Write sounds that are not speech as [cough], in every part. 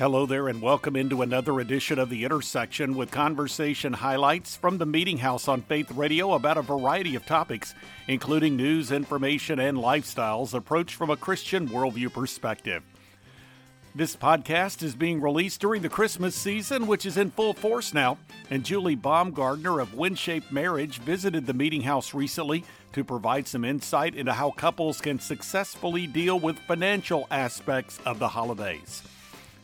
Hello there, and welcome into another edition of The Intersection with conversation highlights from the Meeting House on Faith Radio about a variety of topics, including news, information, and lifestyles approached from a Christian worldview perspective. This podcast is being released during the Christmas season, which is in full force now. And Julie Baumgardner of WinShape Marriage visited the Meeting House recently to provide some insight into how couples can successfully deal with financial aspects of the holidays.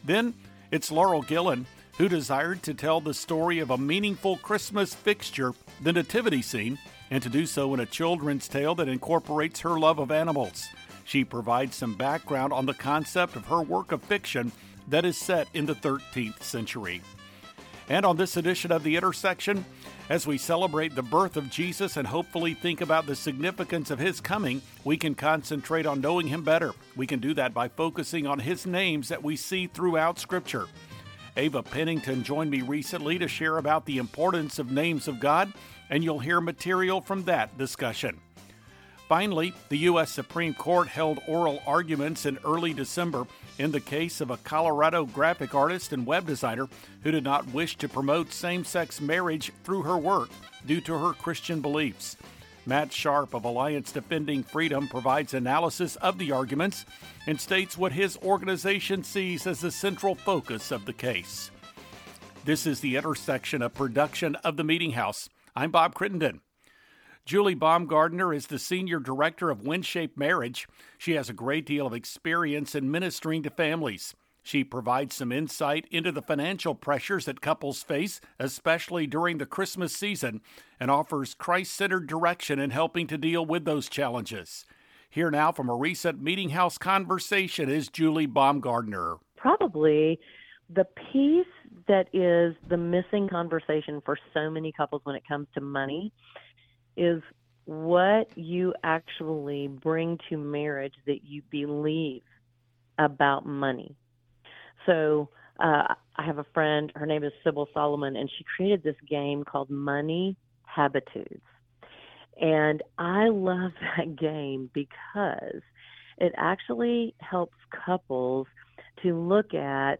Then it's Laurel Gillen, who desired to tell the story of a meaningful Christmas fixture, the Nativity scene, and to do so in a children's tale that incorporates her love of animals. She provides some background on the concept of her work of fiction that is set in the 13th century. And on this edition of The Intersection, as we celebrate the birth of Jesus and hopefully think about the significance of his coming, we can concentrate on knowing him better. We can do that by focusing on his names that we see throughout Scripture. Ava Pennington joined me recently to share about the importance of names of God, and you'll hear material from that discussion. Finally, the U.S. Supreme Court held oral arguments in early December in the case of a Colorado graphic artist and web designer who did not wish to promote same sex marriage through her work due to her Christian beliefs. Matt Sharp of Alliance Defending Freedom provides analysis of the arguments and states what his organization sees as the central focus of the case. This is the intersection of production of the Meeting House. I'm Bob Crittenden. Julie Baumgardner is the Senior Director of WinShape Marriage. She has a great deal of experience in ministering to families. She provides some insight into the financial pressures that couples face, especially during the Christmas season, and offers Christ centered direction in helping to deal with those challenges. Here now from a recent Meeting House conversation is Julie Baumgardner. Probably the piece that is the missing conversation for so many couples when it comes to money is what you actually bring to marriage that you believe about money. So uh, I have a friend, her name is Syble Solomon, and she created this game called Money Habitudes. And I love [laughs] that game because it actually helps couples to look at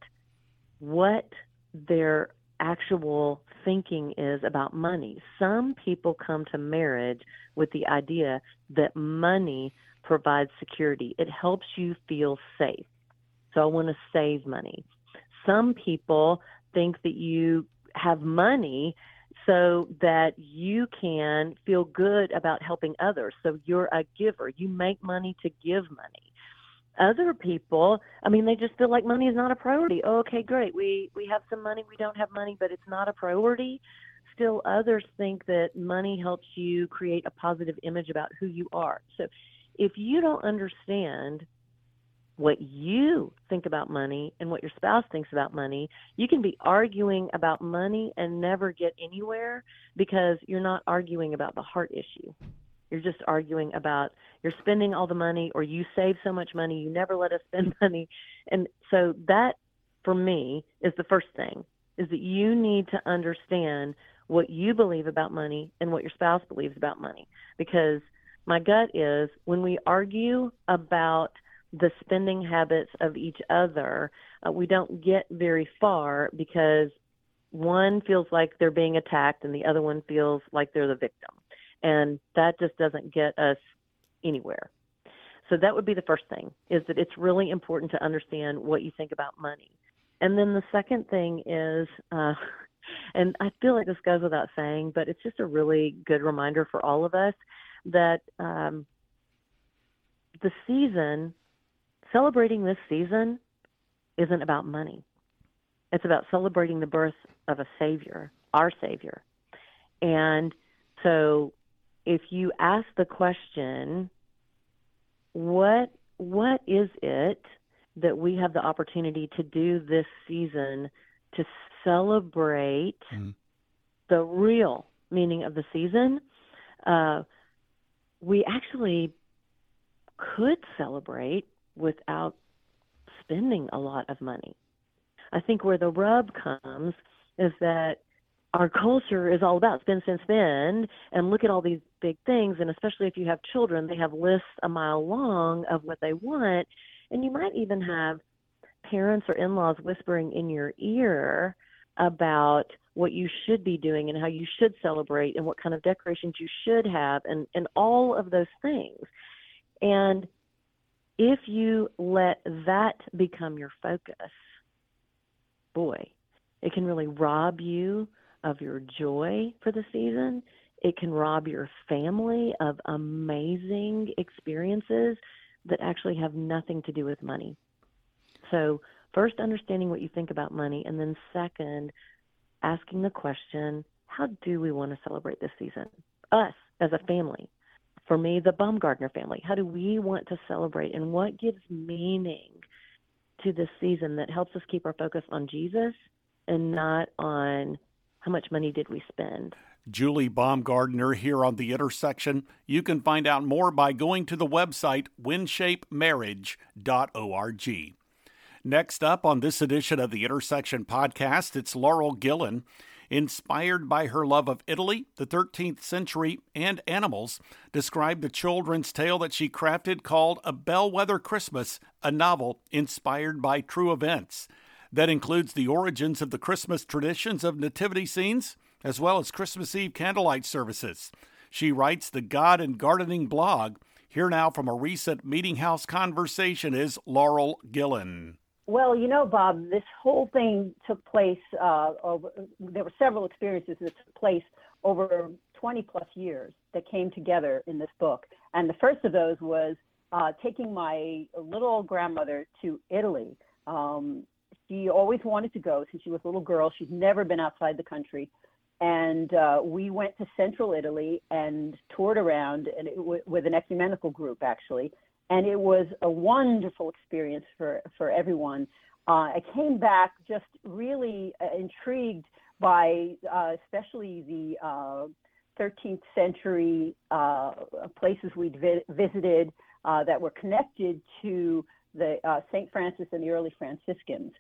what their actual thinking is about money. Some people come to marriage with the idea that money provides security, it helps you feel safe. So I want to save money. Some people think that you have money so that you can feel good about helping others. So you're a giver. You make money to give money other people i mean they just feel like money is not a priority. Oh, okay great. We we have some money we don't have money but it's not a priority. Still others think that money helps you create a positive image about who you are. So if you don't understand what you think about money and what your spouse thinks about money, you can be arguing about money and never get anywhere because you're not arguing about the heart issue. You're just arguing about you're spending all the money or you save so much money, you never let us spend [laughs] money. And so that for me is the first thing is that you need to understand what you believe about money and what your spouse believes about money because my gut is when we argue about the spending habits of each other, uh, we don't get very far because one feels like they're being attacked and the other one feels like they're the victim. And that just doesn't get us anywhere. So that would be the first thing is that it's really important to understand what you think about money. And then the second thing is, uh, [laughs] and I feel like this goes without saying, but it's just a really good reminder for all of us that um, the season, celebrating this season, isn't about money. It's about celebrating the birth of a Savior, our Savior. And so if you ask the question, what what is it that we have the opportunity to do this season to celebrate mm. the real meaning of the season? Uh, we actually could celebrate without spending a lot of money. I think where the rub comes is that our culture is all about spend, spend, spend, and look at all these big things. And especially if you have children, they have lists a mile long of what they want. And you might even have parents or in-laws whispering in your ear about what you should be doing and how you should celebrate and what kind of decorations you should have and and all of those things and if you let that become your focus boy it can really rob you of your joy for the season it can rob your family of amazing experiences that actually have nothing to do with money so first understanding what you think about money, and then second, asking the question, how do we want to celebrate this season? Us as a family. For me, the Baumgardner family. How do we want to celebrate, and what gives meaning to this season that helps us keep our focus on Jesus and not on how much money did we spend? Julie Baumgardner here on The Intersection. You can find out more by going to the website winshapemarriage.org. Next up on this edition of the Intersection podcast, it's Laurel Gillen. Inspired by her love of Italy, the 13th century, and animals, described the children's tale that she crafted called A Bellwether Christmas, a novel inspired by true events. That includes the origins of the Christmas traditions of nativity scenes, as well as Christmas Eve candlelight services. She writes the God and Gardening blog. Here now from a recent Meeting House conversation is Laurel Gillen. Well, you know, Bob, this whole thing took place uh, over. There were several experiences that took place over 20 plus years that came together in this book. And the first of those was uh, taking my little grandmother to Italy. Um, she always wanted to go since she was a little girl. She'd never been outside the country. And uh, we went to central Italy and toured around and it, with an ecumenical group, actually and it was a wonderful experience for for everyone. Uh, I came back just really uh, intrigued by, uh, especially the 13th uh, century uh, places we'd vi- visited uh, that were connected to the Saint Francis and the early Franciscans.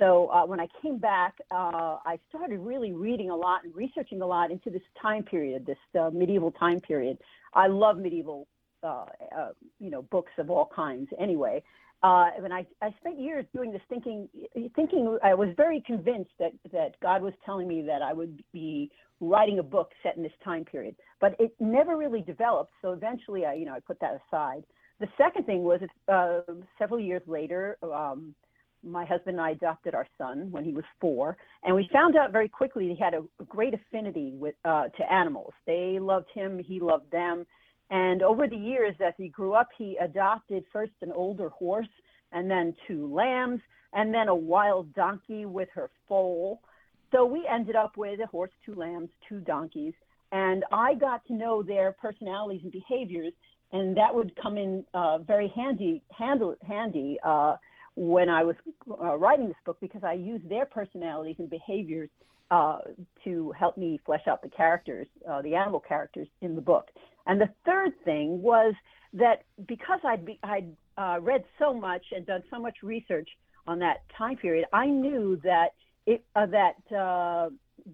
So when I came back, I started really reading a lot and researching a lot into this time period, this medieval time period. I love medieval uh, uh, you know, books of all kinds anyway. Uh, and I, I spent years doing this thinking, thinking I was very convinced that, that God was telling me that I would be writing a book set in this time period, but it never really developed. So eventually I, you know, I put that aside. The second thing was uh, several years later, um, my husband and I adopted our son when he was four, and we found out very quickly he had a, great affinity with uh, to animals. They loved him, he loved them, and over the years, as he grew up, he adopted first an older horse and then two lambs and then a wild donkey with her foal. So we ended up with a horse, two lambs, two donkeys. And I got to know their personalities and behaviors. And that would come in uh, very handy, handle, handy uh, when I was uh, writing this book because I used their personalities and behaviors uh, to help me flesh out the characters, uh, the animal characters in the book. And the third thing was that because I'd, be, I'd uh, read so much and done so much research on that time period, I knew that it, uh, that uh,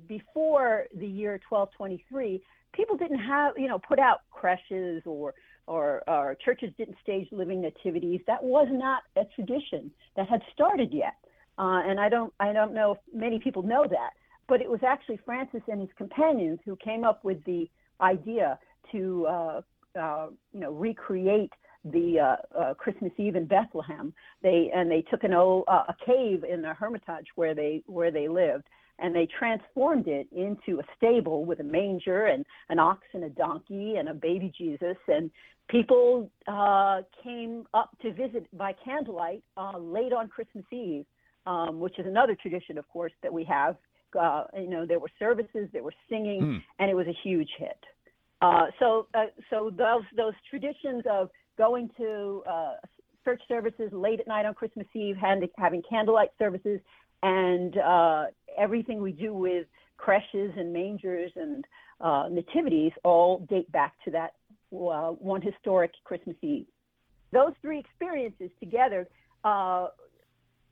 before the year 1223, people didn't have, you know, put out creches or, or, or churches didn't stage living nativities. That was not a tradition that had started yet. Uh, and I don't, I don't know if many people know that, but it was actually Francis and his companions who came up with the idea to uh, uh, you know recreate the uh, uh, Christmas Eve in Bethlehem. They and they took an old, uh, a cave in the Hermitage where they where they lived, and they transformed it into a stable with a manger and an ox and a donkey and a baby Jesus. And people uh, came up to visit by candlelight uh, late on Christmas Eve, um, which is another tradition, of course, that we have. Uh, you know, there were services, there were singing, hmm. and it was a huge hit. Uh, so, uh, so those those traditions of going to uh, church services late at night on Christmas Eve, having candlelight services, and uh, everything we do with creches and mangers and uh, nativities all date back to that one historic Christmas Eve. Those three experiences together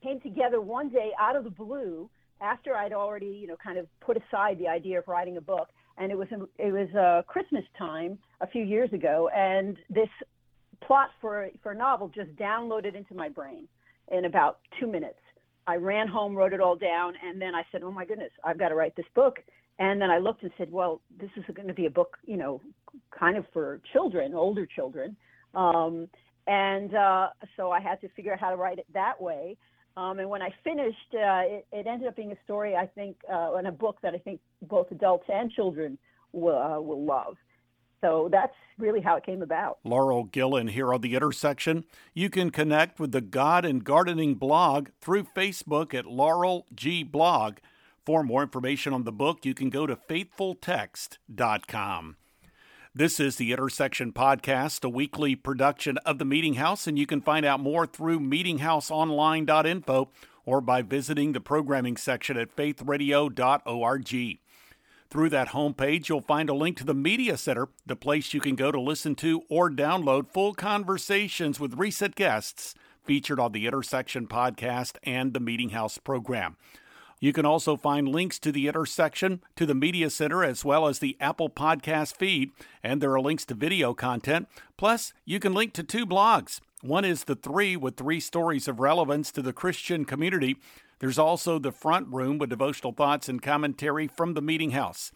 came together one day out of the blue after I'd already, you know, kind of put aside the idea of writing a book and it was it was uh, Christmas time a few years ago, and this plot for for a novel just downloaded into my brain in about two minutes. I ran home, wrote it all down, and then I said, "Oh my goodness, I've got to write this book." And then I looked and said, "Well, this is going to be a book, you know, kind of for children, older children." Um, and uh, so I had to figure out how to write it that way. Um, and when I finished, uh, it, it, ended up being a story I think, uh, and a book that I think both adults and children will uh, will love. So that's really how it came about. Laurel Gillen here on the intersection. You can connect with the God and Gardening blog through Facebook at Laurel G Blog. For more information on the book, you can go to faithfultext.com. This is the Intersection Podcast, a weekly production of the Meeting House, and you can find out more through meetinghouseonline.info or by visiting the programming section at faithradio.org. Through that homepage, you'll find a link to the Media Center, the place you can go to listen to or download full conversations with recent guests featured on the Intersection podcast and the Meeting House program. You can also find links to the intersection, to the Media Center, as well as the Apple Podcast feed, and there are links to video content. Plus, you can link to two blogs. One is The Three, with three stories of relevance to the Christian community, there's also the front room with devotional thoughts and commentary from the Meeting House.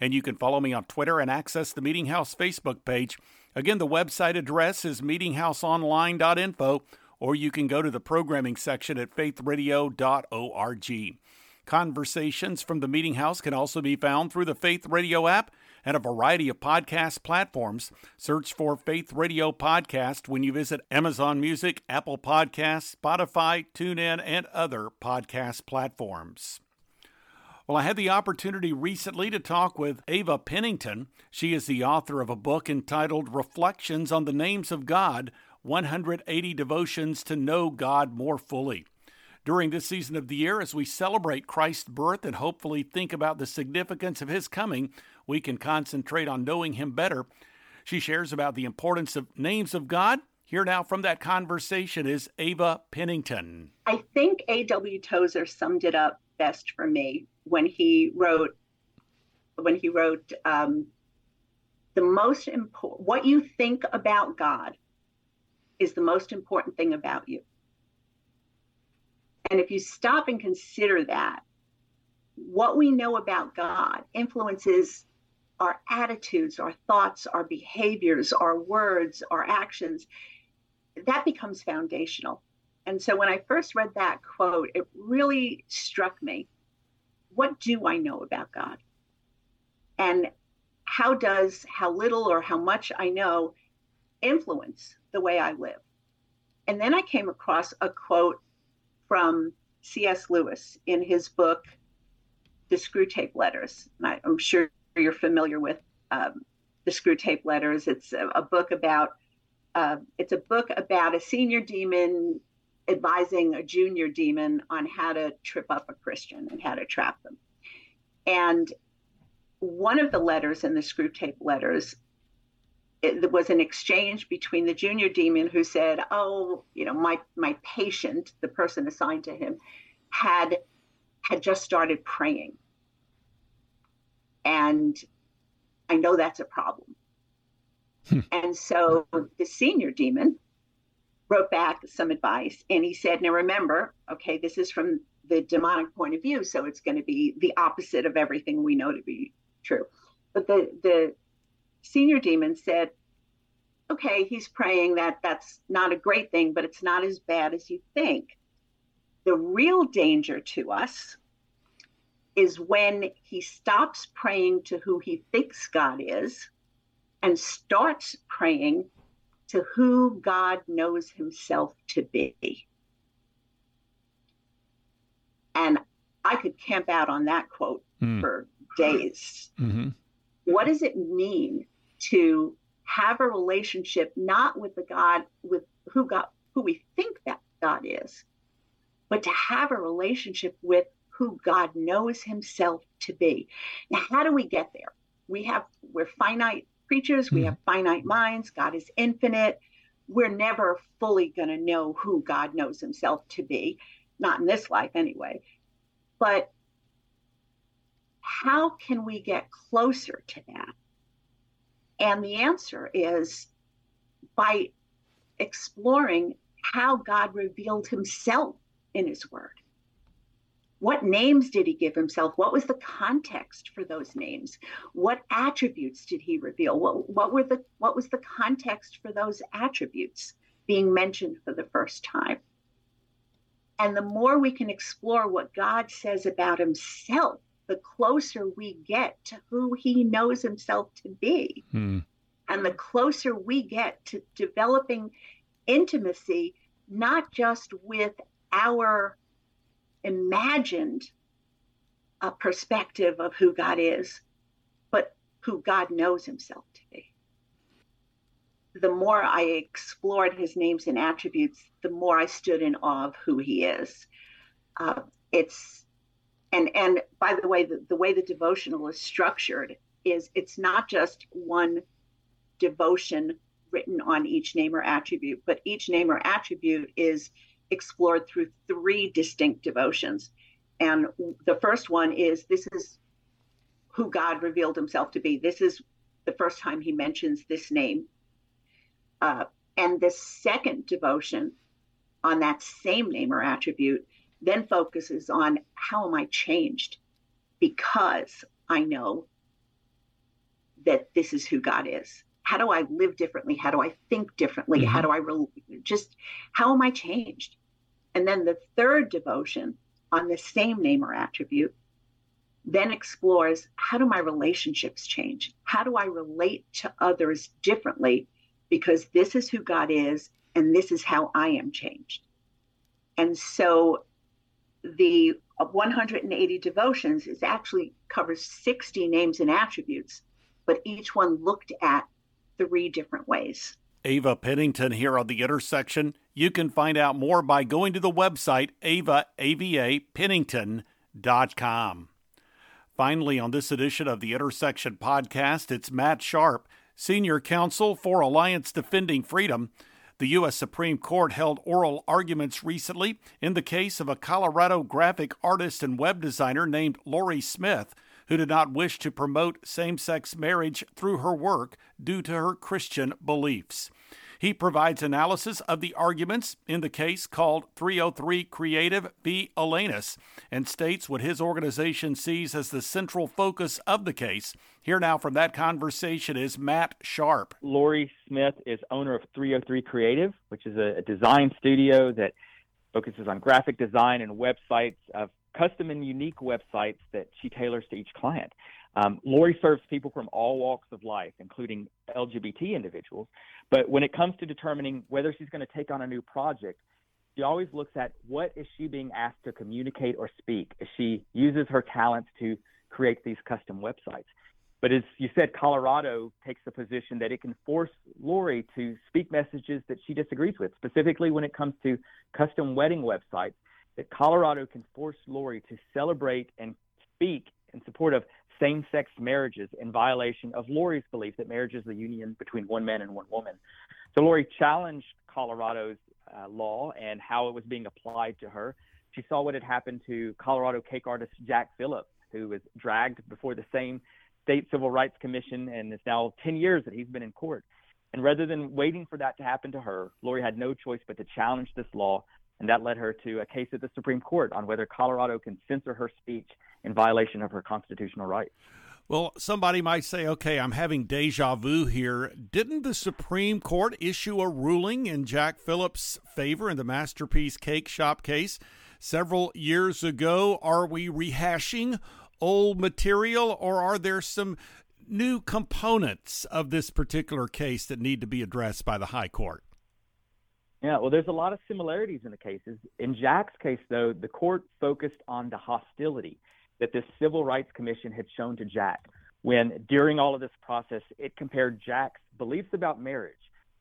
And you can follow me on Twitter and access the Meeting House Facebook page. Again, the website address is meetinghouseonline.info, or you can go to the programming section at faithradio.org. Conversations from the Meeting House can also be found through the Faith Radio app and a variety of podcast platforms. Search for Faith Radio Podcast when you visit Amazon Music, Apple Podcasts, Spotify, TuneIn, and other podcast platforms. Well, I had the opportunity recently to talk with Ava Pennington. She is the author of a book entitled Reflections on the Names of God 180 Devotions to Know God More Fully. During this season of the year, as we celebrate Christ's birth and hopefully think about the significance of his coming, we can concentrate on knowing Him better. She shares about the importance of names of God. Here now from that conversation is Ava Pennington. I think A.W. Tozer summed it up best for me when he wrote when he wrote um, the most important what you think about God is the most important thing about you. And if you stop and consider that, what we know about God influences our attitudes, our thoughts, our behaviors, our words, our actions, that becomes foundational. And so when I first read that quote, it really struck me. What do I know about God? And how does how little or how much I know influence the way I live? And then I came across a quote from C.S. Lewis in his book, The Screwtape Letters. I, I'm sure you're familiar with um, the Screwtape Letters. It's a, a book about uh, it's a book about a senior demon advising a junior demon on how to trip up a Christian and how to trap them. And one of the letters in the Screwtape Letters it was an exchange between the junior demon who said, "Oh, you know, my my patient, the person assigned to him, had had just started praying and I know that's a problem. Hmm. And so the senior demon wrote back some advice and he said, Now remember, okay, this is from the demonic point of view, so it's going to be the opposite of everything we know to be true. But the, the senior demon said, Okay, he's praying that that's not a great thing, but it's not as bad as you think. The real danger to us is when he stops praying to who he thinks God is and starts praying to who God knows himself to be. And I could camp out on that quote mm. for days. Mm-hmm. What does it mean to have a relationship not with the God with who God who we think that God is, but to have a relationship with who God knows himself to be. Now, how do we get there? We have, we're finite creatures, we have mm-hmm. finite minds, God is infinite. We're never fully going to know who God knows himself to be, not in this life anyway. But how can we get closer to that? And the answer is by exploring how God revealed himself in his word What names did he give himself? What was the context for those names? What attributes did he reveal? What, what were the what was the context for those attributes being mentioned for the first time? And the more we can explore what God says about himself, the closer we get to who he knows himself to be. Hmm. And the closer we get to developing intimacy, not just with our imagined uh, perspective of who God is, but who God knows himself to be. The more I explored his names and attributes, the more I stood in awe of who he is. Uh, it's and and by the way, the, the way the devotional is structured is it's not just one devotion written on each name or attribute, but each name or attribute is explored through three distinct devotions. And the first one is this is who God revealed himself to be. This is the first time he mentions this name. Uh, and the second devotion on that same name or attribute then focuses on how am I changed because I know that this is who God is. How do I live differently? How do I think differently? Mm-hmm. How do I re- just, how am I changed? And then the third devotion on the same name or attribute then explores how do my relationships change? How do I relate to others differently? Because this is who God is, and this is how I am changed. And so the 180 devotions is actually covers 60 names and attributes, but each one looked at three different ways. Ava Pennington here on the intersection. You can find out more by going to the website ava, A-V-A, pennington.com. Finally, on this edition of the Intersection podcast, it's Matt Sharp, Senior Counsel for Alliance Defending Freedom. The U.S. Supreme Court held oral arguments recently in the case of a Colorado graphic artist and web designer named Lorie Smith, who did not wish to promote same sex marriage through her work due to her Christian beliefs. He provides analysis of the arguments in the case called 303 Creative v. Elenis and states what his organization sees as the central focus of the case. Here now from that conversation is Matt Sharp. Lorie Smith is owner of 303 Creative, which is a design studio that focuses on graphic design and websites of custom and unique websites that she tailors to each client. Um, Lorie serves people from all walks of life, including LGBT individuals. But when it comes to determining whether she's going to take on a new project, she always looks at what is she being asked to communicate or speak she uses her talents to create these custom websites. But as you said, Colorado takes the position that it can force Lorie to speak messages that she disagrees with, specifically when it comes to custom wedding websites, that Colorado can force Lorie to celebrate and speak in support of same sex marriages in violation of Lorie's belief that marriage is the union between one man and one woman. So Lorie challenged Colorado's uh, law and how it was being applied to her. She saw what had happened to Colorado cake artist Jack Phillips, who was dragged before the same state civil rights commission, and it's now 10 years that he's been in court. And rather than waiting for that to happen to her, Lorie had no choice but to challenge this law, and that led her to a case at the Supreme Court on whether Colorado can censor her speech in violation of her constitutional rights. Well, somebody might say, okay, I'm having deja vu here. Didn't the Supreme Court issue a ruling in Jack Phillips' favor in the Masterpiece Cake Shop case several years ago? Are we rehashing old material, or are there some new components of this particular case that need to be addressed by the High Court? Yeah, well, there's a lot of similarities in the cases. In Jack's case, though, the court focused on the hostility that this Civil Rights Commission had shown to Jack when, during all of this process, it compared Jack's beliefs about marriage,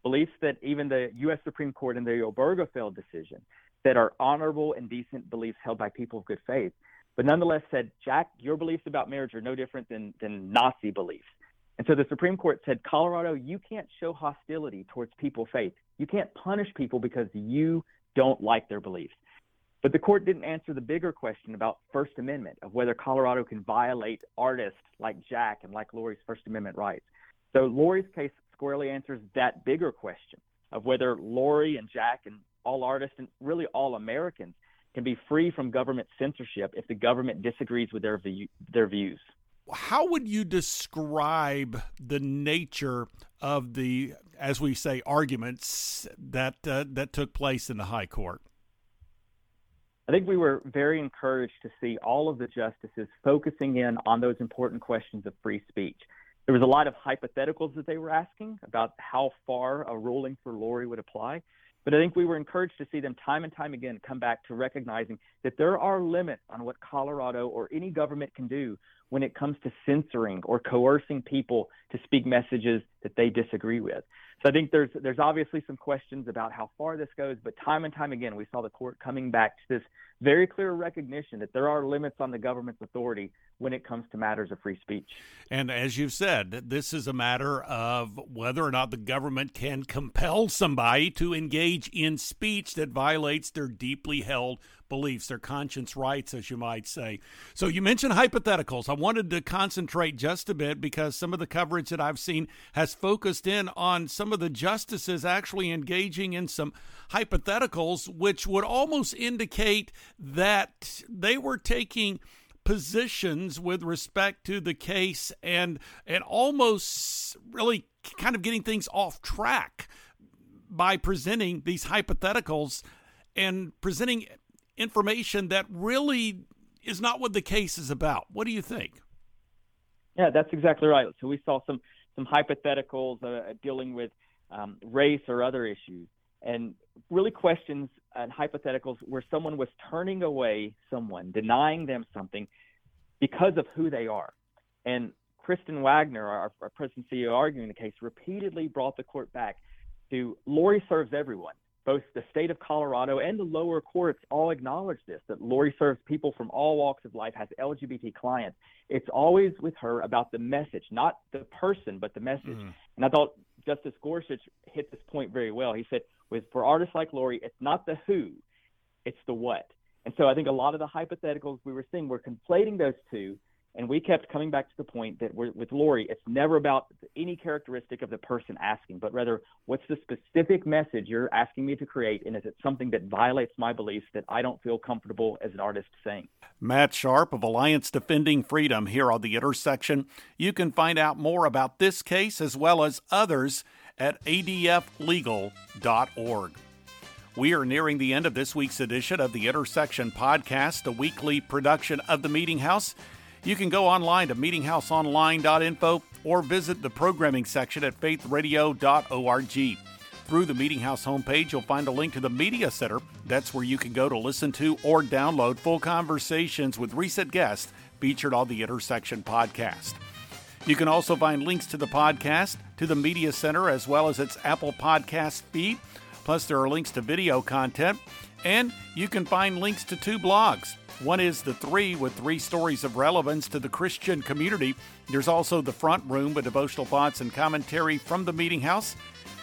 beliefs that even the U.S. Supreme Court in the Obergefell decision, that are honorable and decent beliefs held by people of good faith, but nonetheless said, Jack, your beliefs about marriage are no different than, than Nazi beliefs. And so the Supreme Court said, Colorado, you can't show hostility towards people faith. You can't punish people because you don't like their beliefs. But the court didn't answer the bigger question about First Amendment of whether Colorado can violate artists like Jack and like Lorie's First Amendment rights. So Lorie's case squarely answers that bigger question of whether Lorie and Jack and all artists and really all Americans can be free from government censorship if the government disagrees with their view, their views. How would you describe the nature of the, as we say, arguments that uh, that took place in the High Court? I think we were very encouraged to see all of the justices focusing in on those important questions of free speech. There was a lot of hypotheticals that they were asking about how far a ruling for Lorie would apply. But I think we were encouraged to see them time and time again come back to recognizing that there are limits on what Colorado or any government can do when it comes to censoring or coercing people to speak messages that they disagree with. So I think there's there's obviously some questions about how far this goes, but time and time again we saw the court coming back to this very clear recognition that there are limits on the government's authority when it comes to matters of free speech. And as you've said, this is a matter of whether or not the government can compel somebody to engage in speech that violates their deeply held beliefs, their conscience rights, as you might say. So you mentioned hypotheticals. I wanted to concentrate just a bit because some of the coverage that I've seen has focused in on some of the justices actually engaging in some hypotheticals, which would almost indicate that they were taking positions with respect to the case and and almost really kind of getting things off track by presenting these hypotheticals and presenting information that really is not what the case is about. What do you think? Yeah, that's exactly right. So we saw some some hypotheticals uh, dealing with um, race or other issues, and really questions and hypotheticals where someone was turning away someone, denying them something because of who they are. And Kristen Waggoner, our, our president CEO arguing the case, repeatedly brought the court back to Lorie serves everyone both the state of Colorado and the lower courts all acknowledge this that Lorie serves people from all walks of life, has LGBT clients. It's always with her about the message, not the person, but the message. Mm. And I thought Justice Gorsuch hit this point very well. He said, with for artists like Lorie, it's not the who, it's the what. And so I think a lot of the hypotheticals we were seeing were conflating those two and we kept coming back to the point that with Lorie, it's never about any characteristic of the person asking, but rather what's the specific message you're asking me to create, and is it something that violates my beliefs that I don't feel comfortable as an artist saying? Matt Sharp of Alliance Defending Freedom here on the intersection. You can find out more about this case as well as others at adflegal.org. We are nearing the end of this week's edition of the Intersection Podcast, a weekly production of the Meeting House. You can go online to meetinghouseonline.info or visit the programming section at faithradio.org. Through the Meeting House homepage, you'll find a link to the Media Center. That's where you can go to listen to or download full conversations with recent guests featured on the Intersection podcast. You can also find links to the podcast, to the Media Center, as well as its Apple Podcast feed. Plus, there are links to video content, and you can find links to two blogs one is The Three, with three stories of relevance to the Christian community. There's also The Front Room, with devotional thoughts and commentary from the Meeting House.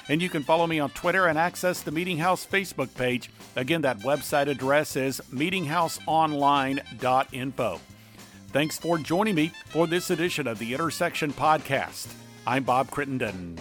And you can follow me on Twitter and access the Meeting House Facebook page. Again, that website address is meetinghouseonline.info. Thanks for joining me for this edition of the Intersection Podcast. I'm Bob Crittenden.